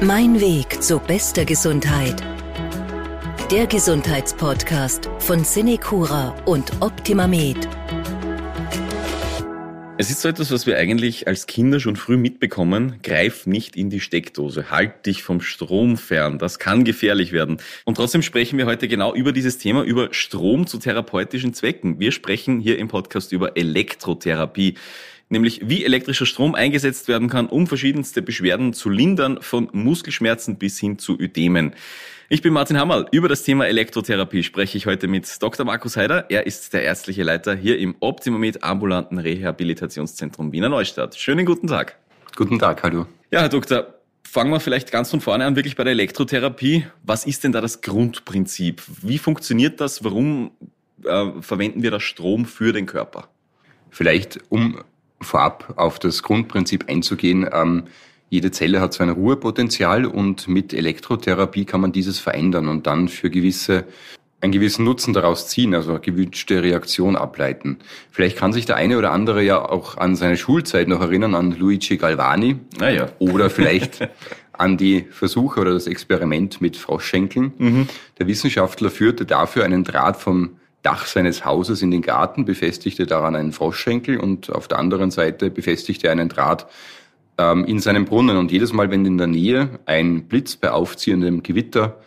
Mein Weg zu bester Gesundheit. Der Gesundheitspodcast von Cinecura und OptimaMed. Es ist so etwas, was wir eigentlich als Kinder schon früh mitbekommen. Greif nicht in die Steckdose. Halt dich vom Strom fern. Das kann gefährlich werden. Und trotzdem sprechen wir heute genau über dieses Thema, über Strom zu therapeutischen Zwecken. Wir sprechen hier im Podcast über Elektrotherapie nämlich wie elektrischer Strom eingesetzt werden kann, um verschiedenste Beschwerden zu lindern, von Muskelschmerzen bis hin zu Ödemen. Ich bin Martin Hammerl. Über das Thema Elektrotherapie spreche ich heute mit Dr. Markus Heider. Er ist der ärztliche Leiter hier im Optimamed ambulanten Rehabilitationszentrum Wiener Neustadt. Schönen guten Tag. Guten Tag, hallo. Ja, Herr Doktor, fangen wir vielleicht ganz von vorne an, wirklich bei der Elektrotherapie. Was ist denn da das Grundprinzip? Wie funktioniert das? Warum äh, verwenden wir da Strom für den Körper? Vielleicht, um vorab auf das Grundprinzip einzugehen. Ähm, jede Zelle hat so ein Ruhepotenzial und mit Elektrotherapie kann man dieses verändern und dann für gewisse einen gewissen Nutzen daraus ziehen, also eine gewünschte Reaktion ableiten. Vielleicht kann sich der eine oder andere ja auch an seine Schulzeit noch erinnern, an Luigi Galvani. Naja. Ah oder vielleicht an die Versuche oder das Experiment mit Froschschenkeln. Mhm. Der Wissenschaftler führte dafür einen Draht vom Dach seines Hauses in den Garten, befestigte daran einen Froschschenkel und auf der anderen Seite befestigte er einen Draht ähm, in seinem Brunnen. Und jedes Mal, wenn in der Nähe ein Blitz bei aufziehendem Gewitter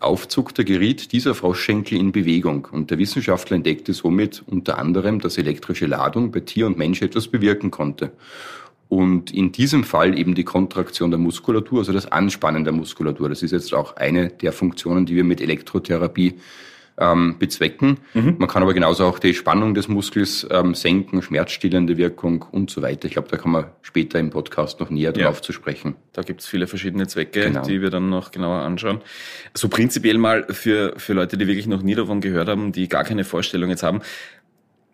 aufzuckte, geriet dieser Froschschenkel in Bewegung. Und der Wissenschaftler entdeckte somit unter anderem, dass elektrische Ladung bei Tier und Mensch etwas bewirken konnte. Und in diesem Fall eben die Kontraktion der Muskulatur, also das Anspannen der Muskulatur. Das ist jetzt auch eine der Funktionen, die wir mit Elektrotherapie ähm, bezwecken. Mhm. Man kann aber genauso auch die Spannung des Muskels ähm, senken, schmerzstillende Wirkung und so weiter. Ich glaube, da kann man später im Podcast noch näher ja. drauf zu sprechen. Da gibt es viele verschiedene Zwecke, genau. die wir dann noch genauer anschauen. So prinzipiell mal für, für Leute, die wirklich noch nie davon gehört haben, die gar keine Vorstellung jetzt haben,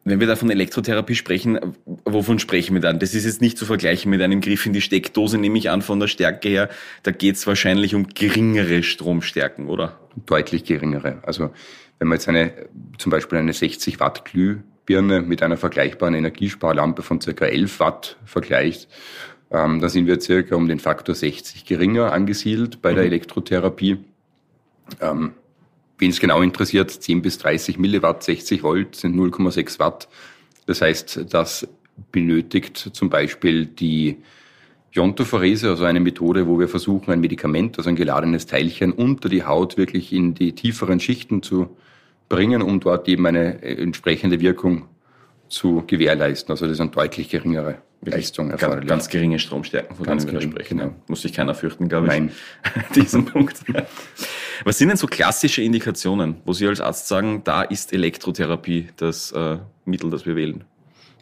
wenn wir da von Elektrotherapie sprechen, wovon sprechen wir dann? Das ist jetzt nicht zu vergleichen mit einem Griff in die Steckdose, nehme ich an, von der Stärke her. Da geht es wahrscheinlich um geringere Stromstärken, oder? Deutlich geringere. Also wenn man jetzt eine, zum Beispiel eine 60 Watt Glühbirne mit einer vergleichbaren Energiesparlampe von circa 11 Watt vergleicht, ähm, dann sind wir circa um den Faktor 60 geringer angesiedelt bei der mhm. Elektrotherapie. Ähm, Wen es genau interessiert, 10 bis 30 Milliwatt, 60 Volt sind 0,6 Watt. Das heißt, das benötigt zum Beispiel die Iontophorese, also eine Methode, wo wir versuchen, ein Medikament, also ein geladenes Teilchen unter die Haut wirklich in die tieferen Schichten zu bringen, um dort eben eine äh, entsprechende Wirkung zu gewährleisten. Also das eine deutlich geringere Leistung erforderlich. Ganz, ganz geringe Stromstärken, von ganz denen wir sprechen. Genau. Muss sich keiner fürchten, glaube ich. Nein. diesen Punkt. Was sind denn so klassische Indikationen, wo Sie als Arzt sagen, da ist Elektrotherapie das äh, Mittel, das wir wählen?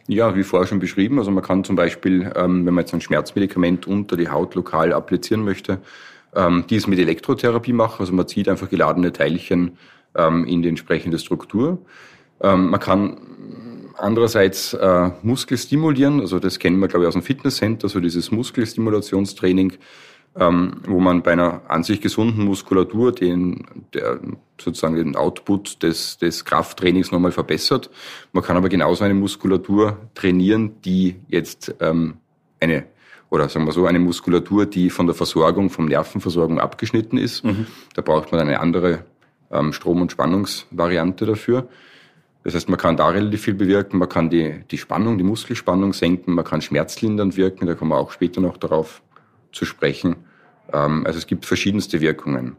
Ja, wie vorher schon beschrieben. Also man kann zum Beispiel, ähm, wenn man jetzt ein Schmerzmedikament unter die Haut lokal applizieren möchte, ähm, dies mit Elektrotherapie machen. Also man zieht einfach geladene Teilchen ähm, in die entsprechende Struktur. Ähm, man kann andererseits äh, Muskel stimulieren, also das kennen wir, glaube ich, aus dem Fitnesscenter, so dieses Muskelstimulationstraining, ähm, wo man bei einer an sich gesunden Muskulatur den, der, sozusagen den Output des, des Krafttrainings nochmal verbessert. Man kann aber genauso eine Muskulatur trainieren, die jetzt ähm, eine oder sagen wir so, eine Muskulatur, die von der Versorgung, vom Nervenversorgung abgeschnitten ist. Mhm. Da braucht man eine andere ähm, Strom- und Spannungsvariante dafür. Das heißt, man kann da relativ viel bewirken, man kann die, die Spannung, die Muskelspannung senken, man kann schmerzlindernd wirken, da kommen wir auch später noch darauf zu sprechen. Ähm, also es gibt verschiedenste Wirkungen.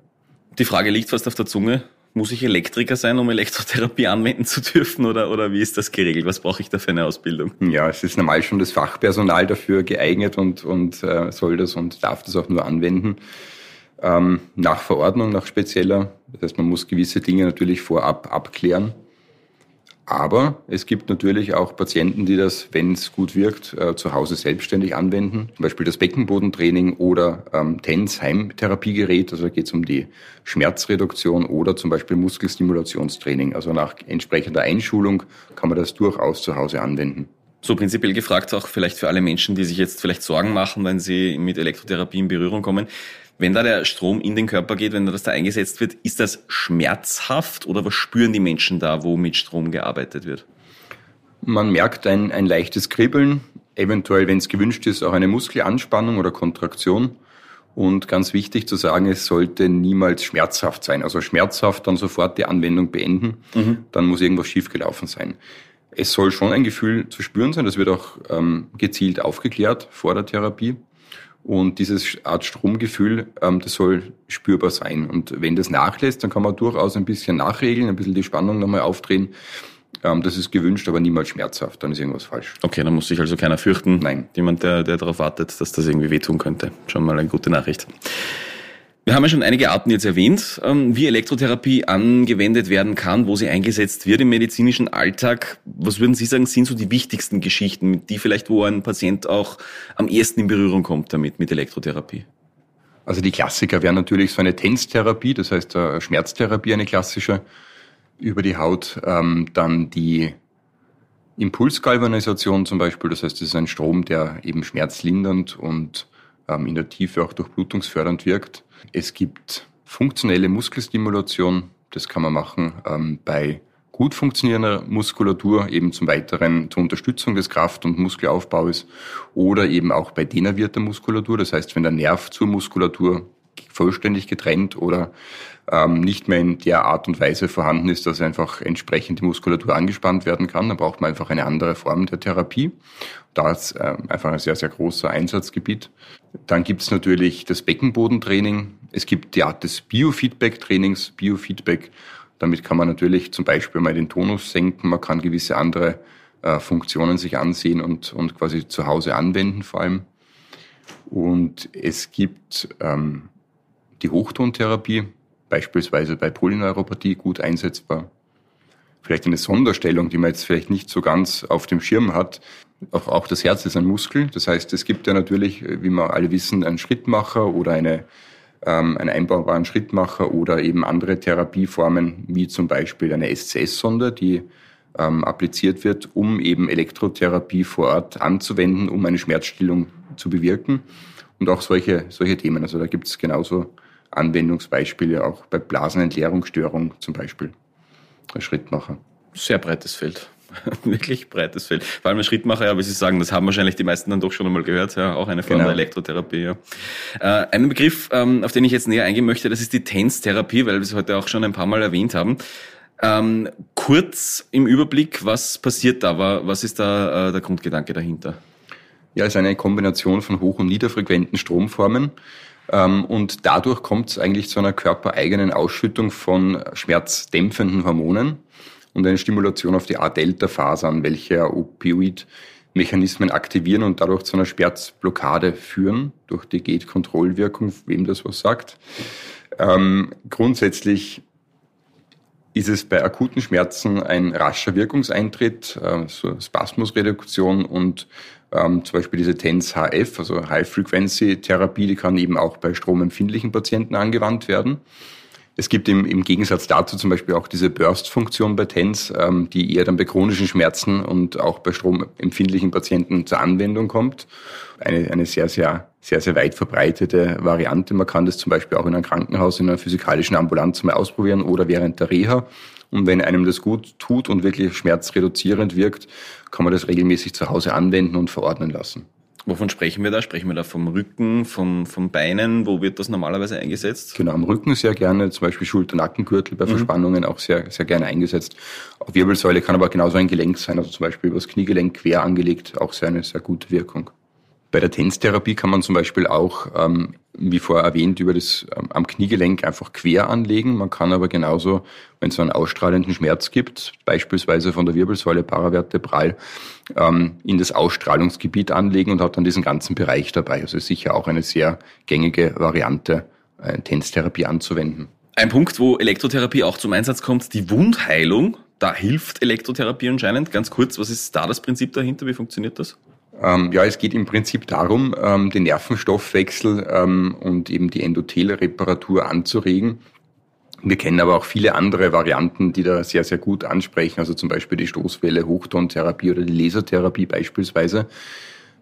Die Frage liegt fast auf der Zunge. Muss ich Elektriker sein, um Elektrotherapie anwenden zu dürfen oder, oder wie ist das geregelt? Was brauche ich da für eine Ausbildung? Ja, es ist normal schon das Fachpersonal dafür geeignet und, und äh, soll das und darf das auch nur anwenden ähm, nach Verordnung, nach spezieller. Das heißt, man muss gewisse Dinge natürlich vorab abklären. Aber es gibt natürlich auch Patienten, die das, wenn es gut wirkt, äh, zu Hause selbstständig anwenden. Zum Beispiel das Beckenbodentraining oder ähm, TENS Heimtherapiegerät. Also da geht es um die Schmerzreduktion oder zum Beispiel Muskelstimulationstraining. Also nach entsprechender Einschulung kann man das durchaus zu Hause anwenden. So prinzipiell gefragt auch vielleicht für alle Menschen, die sich jetzt vielleicht Sorgen machen, wenn sie mit Elektrotherapie in Berührung kommen. Wenn da der Strom in den Körper geht, wenn das da eingesetzt wird, ist das schmerzhaft oder was spüren die Menschen da, wo mit Strom gearbeitet wird? Man merkt ein, ein leichtes Kribbeln, eventuell, wenn es gewünscht ist, auch eine Muskelanspannung oder Kontraktion. Und ganz wichtig zu sagen, es sollte niemals schmerzhaft sein. Also schmerzhaft dann sofort die Anwendung beenden, mhm. dann muss irgendwas schiefgelaufen sein. Es soll schon ein Gefühl zu spüren sein, das wird auch ähm, gezielt aufgeklärt vor der Therapie. Und dieses Art Stromgefühl, ähm, das soll spürbar sein. Und wenn das nachlässt, dann kann man durchaus ein bisschen nachregeln, ein bisschen die Spannung nochmal aufdrehen. Ähm, das ist gewünscht, aber niemals schmerzhaft. Dann ist irgendwas falsch. Okay, dann muss sich also keiner fürchten. Nein. Jemand, der, der darauf wartet, dass das irgendwie wehtun könnte. Schon mal eine gute Nachricht. Wir haben ja schon einige Arten jetzt erwähnt, ähm, wie Elektrotherapie angewendet werden kann, wo sie eingesetzt wird im medizinischen Alltag. Was würden Sie sagen, sind so die wichtigsten Geschichten, die vielleicht, wo ein Patient auch am ehesten in Berührung kommt damit, mit Elektrotherapie? Also die Klassiker wären natürlich so eine Tensstherapie, das heißt äh, Schmerztherapie, eine klassische über die Haut. Ähm, dann die Impulsgalvanisation zum Beispiel, das heißt, es ist ein Strom, der eben schmerzlindernd und in der Tiefe auch durchblutungsfördernd wirkt. Es gibt funktionelle Muskelstimulation, das kann man machen ähm, bei gut funktionierender Muskulatur, eben zum Weiteren zur Unterstützung des Kraft- und Muskelaufbaus oder eben auch bei denervierter Muskulatur, das heißt, wenn der Nerv zur Muskulatur vollständig getrennt oder ähm, nicht mehr in der Art und Weise vorhanden ist, dass einfach entsprechend die Muskulatur angespannt werden kann. Dann braucht man einfach eine andere Form der Therapie. Da ist äh, einfach ein sehr, sehr großer Einsatzgebiet. Dann gibt es natürlich das Beckenbodentraining. Es gibt die Art des Biofeedback-Trainings. Biofeedback, damit kann man natürlich zum Beispiel mal den Tonus senken. Man kann gewisse andere äh, Funktionen sich ansehen und, und quasi zu Hause anwenden vor allem. Und es gibt ähm, die Hochtontherapie, beispielsweise bei Polyneuropathie gut einsetzbar. Vielleicht eine Sonderstellung, die man jetzt vielleicht nicht so ganz auf dem Schirm hat. Auch, auch das Herz ist ein Muskel. Das heißt, es gibt ja natürlich, wie wir alle wissen, einen Schrittmacher oder eine, ähm, einen einbaubaren Schrittmacher oder eben andere Therapieformen, wie zum Beispiel eine SCS-Sonde, die ähm, appliziert wird, um eben Elektrotherapie vor Ort anzuwenden, um eine Schmerzstillung zu bewirken. Und auch solche, solche Themen. Also da gibt es genauso Anwendungsbeispiele auch bei Blasenentleerungsstörung zum Beispiel als Schrittmacher. Sehr breites Feld. Wirklich breites Feld. Vor allem ein Schrittmacher, ja, wie Sie sagen, das haben wahrscheinlich die meisten dann doch schon einmal gehört, ja, auch eine Form genau. der Elektrotherapie. Ja. Äh, ein Begriff, ähm, auf den ich jetzt näher eingehen möchte, das ist die Tänztherapie, weil wir es heute auch schon ein paar Mal erwähnt haben. Ähm, kurz im Überblick, was passiert da? Was ist da äh, der Grundgedanke dahinter? Ja, es ist eine Kombination von hoch- und niederfrequenten Stromformen. Ähm, und dadurch kommt es eigentlich zu einer körpereigenen Ausschüttung von schmerzdämpfenden Hormonen und eine Stimulation auf die A-Delta-Fasern, welche Opioid-Mechanismen aktivieren und dadurch zu einer Schmerzblockade führen, durch die Gate-Kontrollwirkung, wem das was sagt. Ähm, grundsätzlich ist es bei akuten Schmerzen ein rascher Wirkungseintritt, äh, so Spasmusreduktion und ähm, zum Beispiel diese TENS HF, also High-Frequency-Therapie, die kann eben auch bei stromempfindlichen Patienten angewandt werden. Es gibt im, im Gegensatz dazu zum Beispiel auch diese Burst-Funktion bei TENS, ähm, die eher dann bei chronischen Schmerzen und auch bei stromempfindlichen Patienten zur Anwendung kommt. Eine, eine sehr, sehr, sehr, sehr weit verbreitete Variante. Man kann das zum Beispiel auch in einem Krankenhaus, in einer physikalischen Ambulanz mal ausprobieren oder während der Reha. Und wenn einem das gut tut und wirklich schmerzreduzierend wirkt, kann man das regelmäßig zu Hause anwenden und verordnen lassen. Wovon sprechen wir da? Sprechen wir da vom Rücken, vom, vom Beinen? Wo wird das normalerweise eingesetzt? Genau, am Rücken sehr gerne, zum Beispiel Schulter-Nackengürtel bei mhm. Verspannungen auch sehr, sehr gerne eingesetzt. Auf Wirbelsäule kann aber genauso ein Gelenk sein, also zum Beispiel über das Kniegelenk quer angelegt, auch sehr eine sehr gute Wirkung. Bei der Tänztherapie kann man zum Beispiel auch, ähm, wie vorher erwähnt, über das ähm, am Kniegelenk einfach quer anlegen. Man kann aber genauso, wenn es einen ausstrahlenden Schmerz gibt, beispielsweise von der Wirbelsäule paravertebral, ähm, in das Ausstrahlungsgebiet anlegen und hat dann diesen ganzen Bereich dabei. Also sicher auch eine sehr gängige Variante, äh, Tänztherapie anzuwenden. Ein Punkt, wo Elektrotherapie auch zum Einsatz kommt, die Wundheilung. Da hilft Elektrotherapie anscheinend. Ganz kurz, was ist da das Prinzip dahinter? Wie funktioniert das? Ähm, ja, es geht im Prinzip darum, ähm, den Nervenstoffwechsel ähm, und eben die Endothelreparatur anzuregen. Wir kennen aber auch viele andere Varianten, die da sehr, sehr gut ansprechen, also zum Beispiel die Stoßwelle, Hochtontherapie oder die Lasertherapie beispielsweise.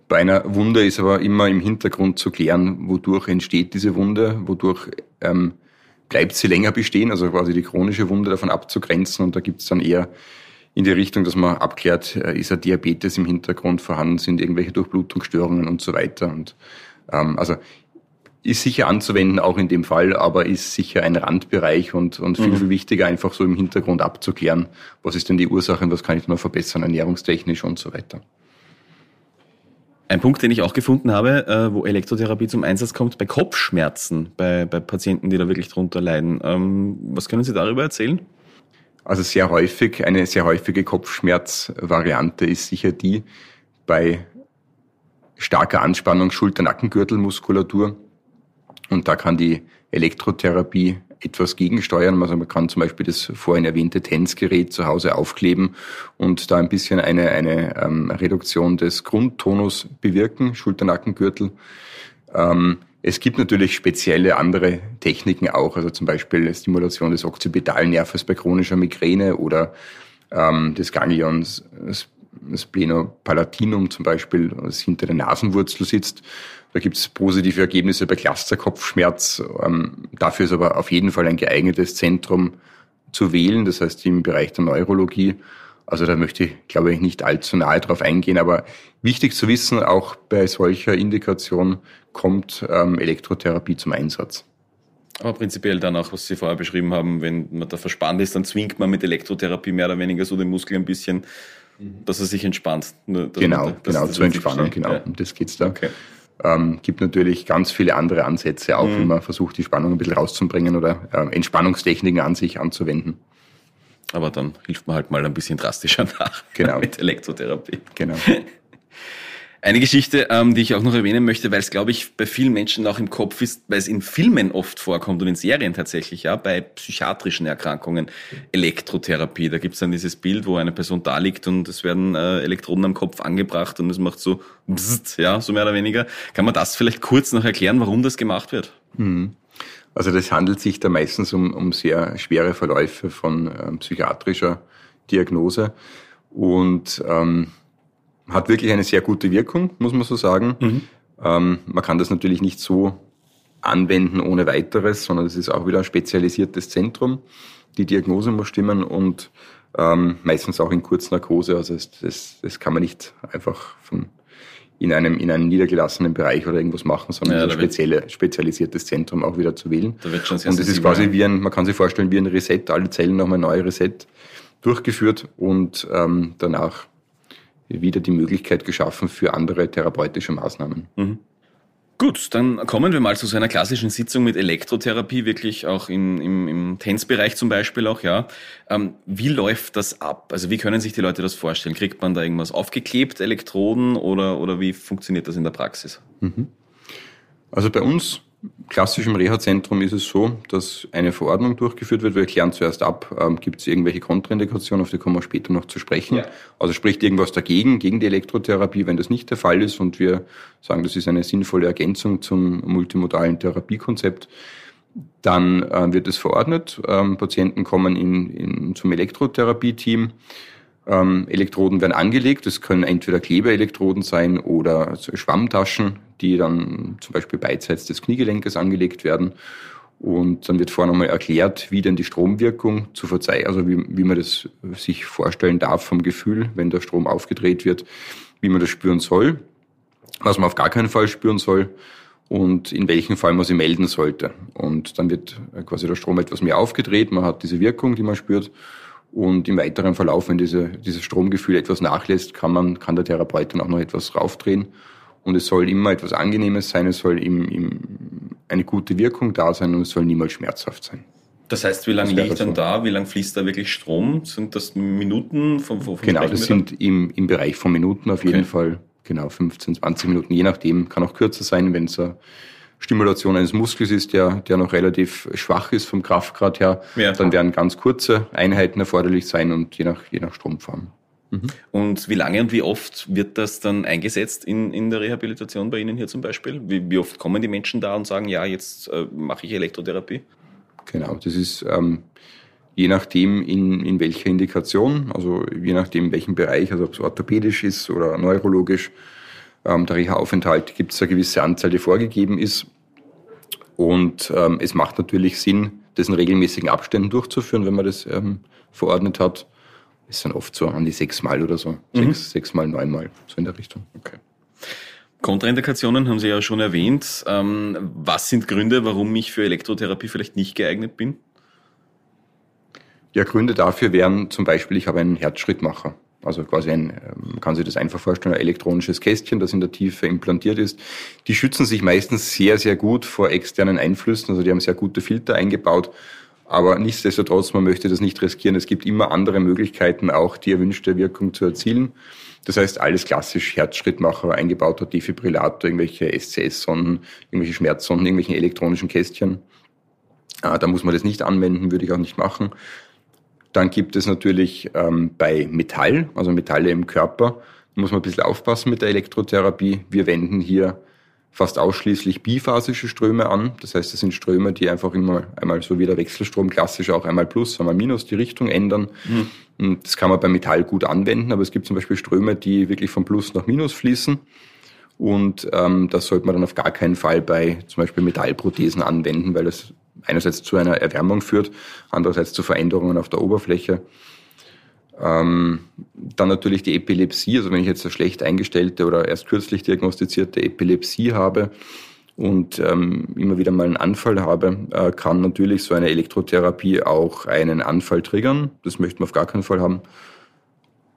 Bei einer Wunde ist aber immer im Hintergrund zu klären, wodurch entsteht diese Wunde, wodurch ähm, bleibt sie länger bestehen, also quasi die chronische Wunde davon abzugrenzen. Und da gibt es dann eher in die Richtung, dass man abklärt, äh, ist ein Diabetes im Hintergrund vorhanden, sind irgendwelche Durchblutungsstörungen und so weiter. Und ähm, also ist sicher anzuwenden, auch in dem Fall, aber ist sicher ein Randbereich und, und viel, mhm. viel wichtiger, einfach so im Hintergrund abzuklären, was ist denn die Ursache und was kann ich noch verbessern, ernährungstechnisch und so weiter. Ein Punkt, den ich auch gefunden habe, äh, wo Elektrotherapie zum Einsatz kommt, bei Kopfschmerzen, bei, bei Patienten, die da wirklich drunter leiden. Ähm, was können Sie darüber erzählen? Also sehr häufig, eine sehr häufige Kopfschmerzvariante ist sicher die bei starker Anspannung Schulter-Nackengürtelmuskulatur. Und da kann die Elektrotherapie etwas gegensteuern. Also man kann zum Beispiel das vorhin erwähnte TENS-Gerät zu Hause aufkleben und da ein bisschen eine, eine ähm, Reduktion des Grundtonus bewirken, Schulternackengürtel. Ähm, es gibt natürlich spezielle andere Techniken auch, also zum Beispiel Stimulation des Okzipitalnerves bei chronischer Migräne oder ähm, des Ganglions Splenopallatinum zum Beispiel, das hinter der Nasenwurzel sitzt. Da gibt es positive Ergebnisse bei Clusterkopfschmerz. Ähm, dafür ist aber auf jeden Fall ein geeignetes Zentrum zu wählen, das heißt im Bereich der Neurologie. Also da möchte ich, glaube ich, nicht allzu nahe drauf eingehen. Aber wichtig zu wissen, auch bei solcher Indikation kommt ähm, Elektrotherapie zum Einsatz. Aber prinzipiell dann auch, was Sie vorher beschrieben haben, wenn man da verspannt ist, dann zwingt man mit Elektrotherapie mehr oder weniger so den Muskel ein bisschen, dass er sich entspannt. Genau, genau, genau, zur Entspannung, genau. Ja. Um das geht's da. Okay. Ähm, gibt natürlich ganz viele andere Ansätze, auch mhm. wie man versucht, die Spannung ein bisschen rauszubringen oder äh, Entspannungstechniken an sich anzuwenden. Aber dann hilft man halt mal ein bisschen drastischer nach genau. mit Elektrotherapie. Genau. Eine Geschichte, ähm, die ich auch noch erwähnen möchte, weil es, glaube ich, bei vielen Menschen auch im Kopf ist, weil es in Filmen oft vorkommt und in Serien tatsächlich, ja, bei psychiatrischen Erkrankungen, Elektrotherapie. Da gibt es dann dieses Bild, wo eine Person da liegt und es werden äh, Elektroden am Kopf angebracht und es macht so bzzzt, ja, so mehr oder weniger. Kann man das vielleicht kurz noch erklären, warum das gemacht wird? Mhm. Also das handelt sich da meistens um, um sehr schwere Verläufe von ähm, psychiatrischer Diagnose und ähm, hat wirklich eine sehr gute Wirkung, muss man so sagen. Mhm. Ähm, man kann das natürlich nicht so anwenden ohne weiteres, sondern es ist auch wieder ein spezialisiertes Zentrum. Die Diagnose muss stimmen und ähm, meistens auch in Kurznarkose. Also das, das, das kann man nicht einfach von in einem, in einem niedergelassenen Bereich oder irgendwas machen, sondern ja, ein spezielle, spezialisiertes Zentrum auch wieder zu wählen. Da wird schon sehr und es ist quasi wie ein, man kann sich vorstellen, wie ein Reset, alle Zellen nochmal neu Reset durchgeführt und ähm, danach wieder die Möglichkeit geschaffen für andere therapeutische Maßnahmen. Mhm. Gut, dann kommen wir mal zu so einer klassischen Sitzung mit Elektrotherapie, wirklich auch in, im, im Tänzbereich zum Beispiel auch, ja. Ähm, wie läuft das ab? Also wie können sich die Leute das vorstellen? Kriegt man da irgendwas aufgeklebt, Elektroden oder, oder wie funktioniert das in der Praxis? Mhm. Also bei uns Klassisch im Reha-Zentrum ist es so, dass eine Verordnung durchgeführt wird. Wir klären zuerst ab, ähm, gibt es irgendwelche Kontraindikationen, auf die kommen wir später noch zu sprechen. Ja. Also spricht irgendwas dagegen, gegen die Elektrotherapie, wenn das nicht der Fall ist und wir sagen, das ist eine sinnvolle Ergänzung zum multimodalen Therapiekonzept, dann äh, wird es verordnet. Ähm, Patienten kommen in, in, zum Elektrotherapie-Team. Ähm, Elektroden werden angelegt. Das können entweder Klebeelektroden sein oder Schwammtaschen, die dann zum Beispiel beidseits des Kniegelenkes angelegt werden. Und dann wird vorher nochmal erklärt, wie denn die Stromwirkung zu verzeihen, also wie, wie man das sich vorstellen darf vom Gefühl, wenn der Strom aufgedreht wird, wie man das spüren soll, was man auf gar keinen Fall spüren soll und in welchem Fall man sie melden sollte. Und dann wird quasi der Strom etwas mehr aufgedreht, man hat diese Wirkung, die man spürt und im weiteren Verlauf, wenn diese, dieses Stromgefühl etwas nachlässt, kann man, kann der Therapeut dann auch noch etwas raufdrehen. Und es soll immer etwas Angenehmes sein, es soll im, im, eine gute Wirkung da sein und es soll niemals schmerzhaft sein. Das heißt, wie lange liegt dann so. da? Wie lange fließt da wirklich Strom? Sind das Minuten? Von, von genau, das sind im, im Bereich von Minuten auf jeden okay. Fall. Genau, 15, 20 Minuten, je nachdem. Kann auch kürzer sein, wenn es Stimulation eines Muskels ist, der, der noch relativ schwach ist vom Kraftgrad her, ja. dann werden ganz kurze Einheiten erforderlich sein und je nach, je nach Stromform. Mhm. Und wie lange und wie oft wird das dann eingesetzt in, in der Rehabilitation bei Ihnen hier zum Beispiel? Wie, wie oft kommen die Menschen da und sagen, ja, jetzt äh, mache ich Elektrotherapie? Genau, das ist ähm, je nachdem in, in welcher Indikation, also je nachdem in welchem Bereich, also ob es orthopädisch ist oder neurologisch, ähm, der Reha-Aufenthalt gibt es eine gewisse Anzahl, die vorgegeben ist. Und ähm, es macht natürlich Sinn, das in regelmäßigen Abständen durchzuführen, wenn man das ähm, verordnet hat. Es sind oft so an die sechs Mal oder so. Mhm. Sechs, sechs Mal, neun Mal, so in der Richtung. Okay. Kontraindikationen haben Sie ja schon erwähnt. Ähm, was sind Gründe, warum ich für Elektrotherapie vielleicht nicht geeignet bin? Ja, Gründe dafür wären zum Beispiel, ich habe einen Herzschrittmacher. Also quasi ein, man ähm, kann sich das einfach vorstellen, ein elektronisches Kästchen, das in der Tiefe implantiert ist. Die schützen sich meistens sehr, sehr gut vor externen Einflüssen. Also die haben sehr gute Filter eingebaut. Aber nichtsdestotrotz, man möchte das nicht riskieren. Es gibt immer andere Möglichkeiten, auch die erwünschte Wirkung zu erzielen. Das heißt, alles klassisch Herzschrittmacher, eingebauter Defibrillator, irgendwelche SCS-Sonden, irgendwelche Schmerzsonden, irgendwelche elektronischen Kästchen. Ah, da muss man das nicht anwenden, würde ich auch nicht machen. Dann gibt es natürlich ähm, bei Metall, also Metalle im Körper, muss man ein bisschen aufpassen mit der Elektrotherapie. Wir wenden hier fast ausschließlich biphasische Ströme an. Das heißt, es sind Ströme, die einfach immer einmal so wie der Wechselstrom klassisch auch einmal plus, einmal minus die Richtung ändern. Mhm. Das kann man beim Metall gut anwenden, aber es gibt zum Beispiel Ströme, die wirklich von plus nach minus fließen. Und ähm, das sollte man dann auf gar keinen Fall bei zum Beispiel Metallprothesen anwenden, weil es einerseits zu einer Erwärmung führt, andererseits zu Veränderungen auf der Oberfläche. Ähm, dann natürlich die Epilepsie, also wenn ich jetzt eine schlecht eingestellte oder erst kürzlich diagnostizierte Epilepsie habe und ähm, immer wieder mal einen Anfall habe, äh, kann natürlich so eine Elektrotherapie auch einen Anfall triggern. Das möchten wir auf gar keinen Fall haben.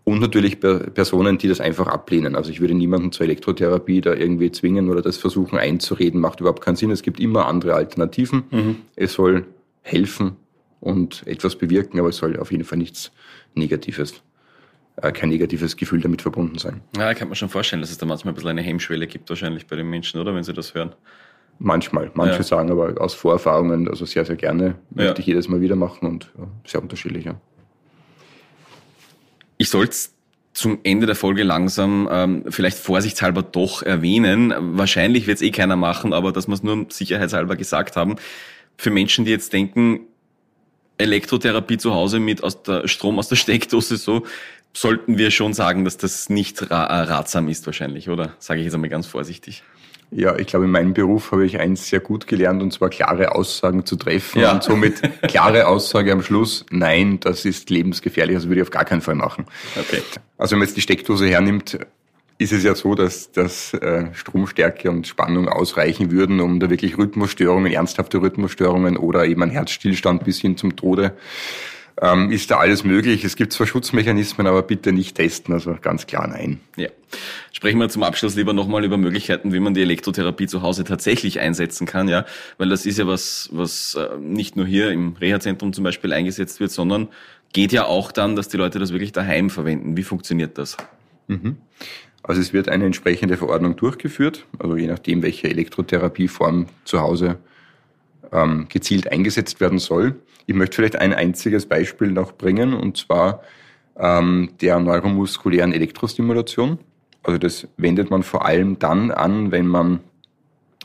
Und natürlich Personen, die das einfach ablehnen. Also ich würde niemanden zur Elektrotherapie da irgendwie zwingen oder das versuchen einzureden, macht überhaupt keinen Sinn. Es gibt immer andere Alternativen. Mhm. Es soll helfen und etwas bewirken, aber es soll auf jeden Fall nichts Negatives, äh, kein negatives Gefühl damit verbunden sein. Ja, ich kann mir schon vorstellen, dass es da manchmal ein bisschen eine Hemmschwelle gibt wahrscheinlich bei den Menschen, oder, wenn sie das hören. Manchmal. Manche ja. sagen aber aus Vorerfahrungen, also sehr, sehr gerne, möchte ja. ich jedes Mal wieder machen und ja, sehr unterschiedlich. Ja. Ich sollte zum Ende der Folge langsam ähm, vielleicht vorsichtshalber doch erwähnen. Wahrscheinlich wird es eh keiner machen, aber dass wir es nur sicherheitshalber gesagt haben. Für Menschen, die jetzt denken, Elektrotherapie zu Hause mit aus der Strom aus der Steckdose so, sollten wir schon sagen, dass das nicht ra äh, ratsam ist wahrscheinlich, oder? Sage ich jetzt einmal ganz vorsichtig. Ja, ich glaube, in meinem Beruf habe ich eins sehr gut gelernt, und zwar klare Aussagen zu treffen ja. und somit klare Aussage am Schluss, nein, das ist lebensgefährlich, also würde ich auf gar keinen Fall machen. Okay. Also wenn man jetzt die Steckdose hernimmt, ist es ja so, dass, dass äh, Stromstärke und Spannung ausreichen würden, um da wirklich Rhythmusstörungen, ernsthafte Rhythmusstörungen oder eben ein Herzstillstand bis hin zum Tode ähm, ist da alles möglich. Es gibt zwar Schutzmechanismen, aber bitte nicht testen, also ganz klar nein. Ja. Sprechen wir zum Abschluss lieber nochmal über Möglichkeiten, wie man die Elektrotherapie zu Hause tatsächlich einsetzen kann, ja, weil das ist ja was, was äh, nicht nur hier im Reha-Zentrum zum Beispiel eingesetzt wird, sondern geht ja auch dann, dass die Leute das wirklich daheim verwenden. Wie funktioniert das? Mhm. Also es wird eine entsprechende Verordnung durchgeführt, also je nachdem, welche Elektrotherapieform zu Hause ähm, gezielt eingesetzt werden soll. Ich möchte vielleicht ein einziges Beispiel noch bringen, und zwar ähm, der neuromuskulären Elektrostimulation. Also das wendet man vor allem dann an, wenn man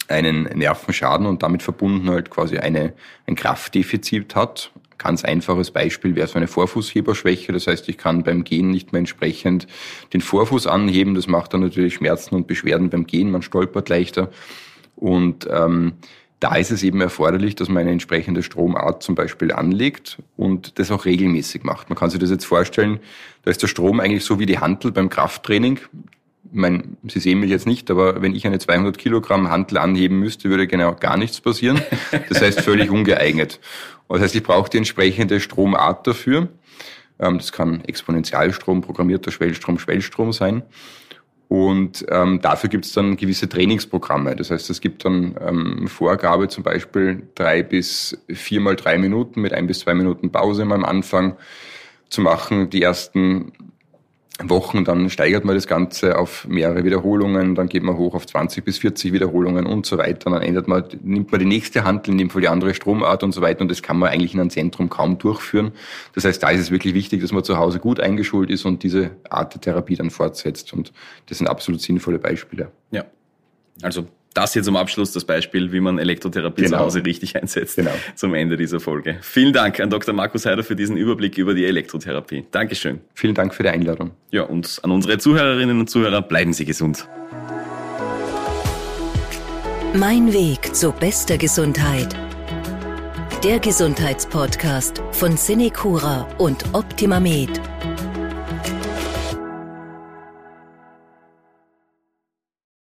einen Nervenschaden und damit verbunden halt quasi eine, ein Kraftdefizit hat. Ganz einfaches Beispiel wäre so eine Vorfußheberschwäche. Das heißt, ich kann beim Gehen nicht mehr entsprechend den Vorfuß anheben. Das macht dann natürlich Schmerzen und Beschwerden beim Gehen. Man stolpert leichter. Und ähm, da ist es eben erforderlich, dass man eine entsprechende Stromart zum Beispiel anlegt und das auch regelmäßig macht. Man kann sich das jetzt vorstellen, da ist der Strom eigentlich so wie die Hantel beim Krafttraining. Ich meine, Sie sehen mich jetzt nicht, aber wenn ich eine 200 Kilogramm Hantel anheben müsste, würde genau gar nichts passieren. Das heißt, völlig ungeeignet. Das heißt, ich brauche die entsprechende Stromart dafür. Ähm, das kann Exponentialstrom, programmierter Schwellstrom, Schwellstrom sein. Und ähm, dafür gibt es dann gewisse Trainingsprogramme. Das heißt, es gibt dann ähm, Vorgabe zum Beispiel drei bis viermal drei Minuten mit ein bis zwei Minuten Pause am Anfang zu machen. Die ersten Wochen, dann steigert man das Ganze auf mehrere Wiederholungen, dann geht man hoch auf 20 bis 40 Wiederholungen und so weiter. Dann ändert man, nimmt man die nächste Handel, in dem Fall die andere Stromart und so weiter und das kann man eigentlich in einem Zentrum kaum durchführen. Das heißt, da ist es wirklich wichtig, dass man zu Hause gut eingeschult ist und diese Art der Therapie dann fortsetzt und das sind absolut sinnvolle Beispiele. Ja. Also das hier zum Abschluss das Beispiel, wie man Elektrotherapie genau. zu Hause richtig einsetzt. Genau. Zum Ende dieser Folge. Vielen Dank an Dr. Markus Heider für diesen Überblick über die Elektrotherapie. Dankeschön. Vielen Dank für die Einladung. Ja, und an unsere Zuhörerinnen und Zuhörer, bleiben Sie gesund. Mein Weg zu bester Gesundheit. Der Gesundheitspodcast von Cinecura und Optimamed.